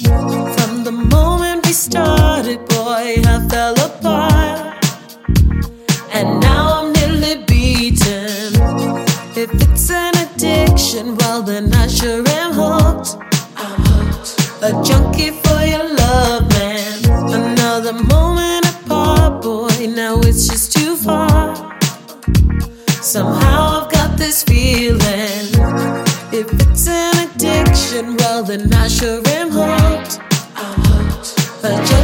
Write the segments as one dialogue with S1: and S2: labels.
S1: From the moment we started, boy, I fell apart. And now I'm nearly beaten. If it's an addiction, well, then I sure am hooked. A junkie for your love, man. Another moment apart, boy, now it's just too far. Somehow I've got this feeling. If it's an addiction, well, then I sure am hooked. I'm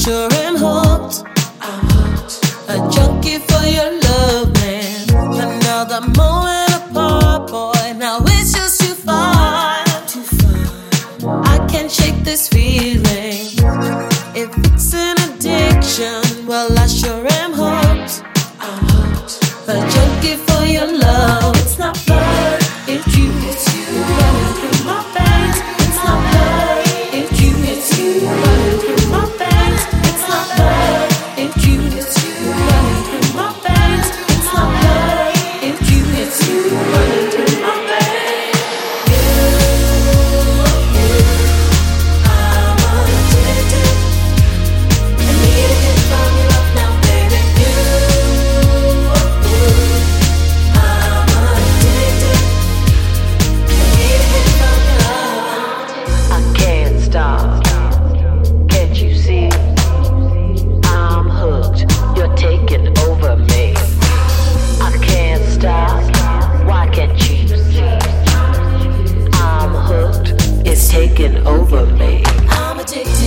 S1: Sure, I'm hooked. I'm hooked. A junkie for your love, man. Another moment apart, boy. Now it's just too far. Too far. I can't shake this feeling. If it's an addiction, well, I sure am hooked. taking over me. I'm addicted.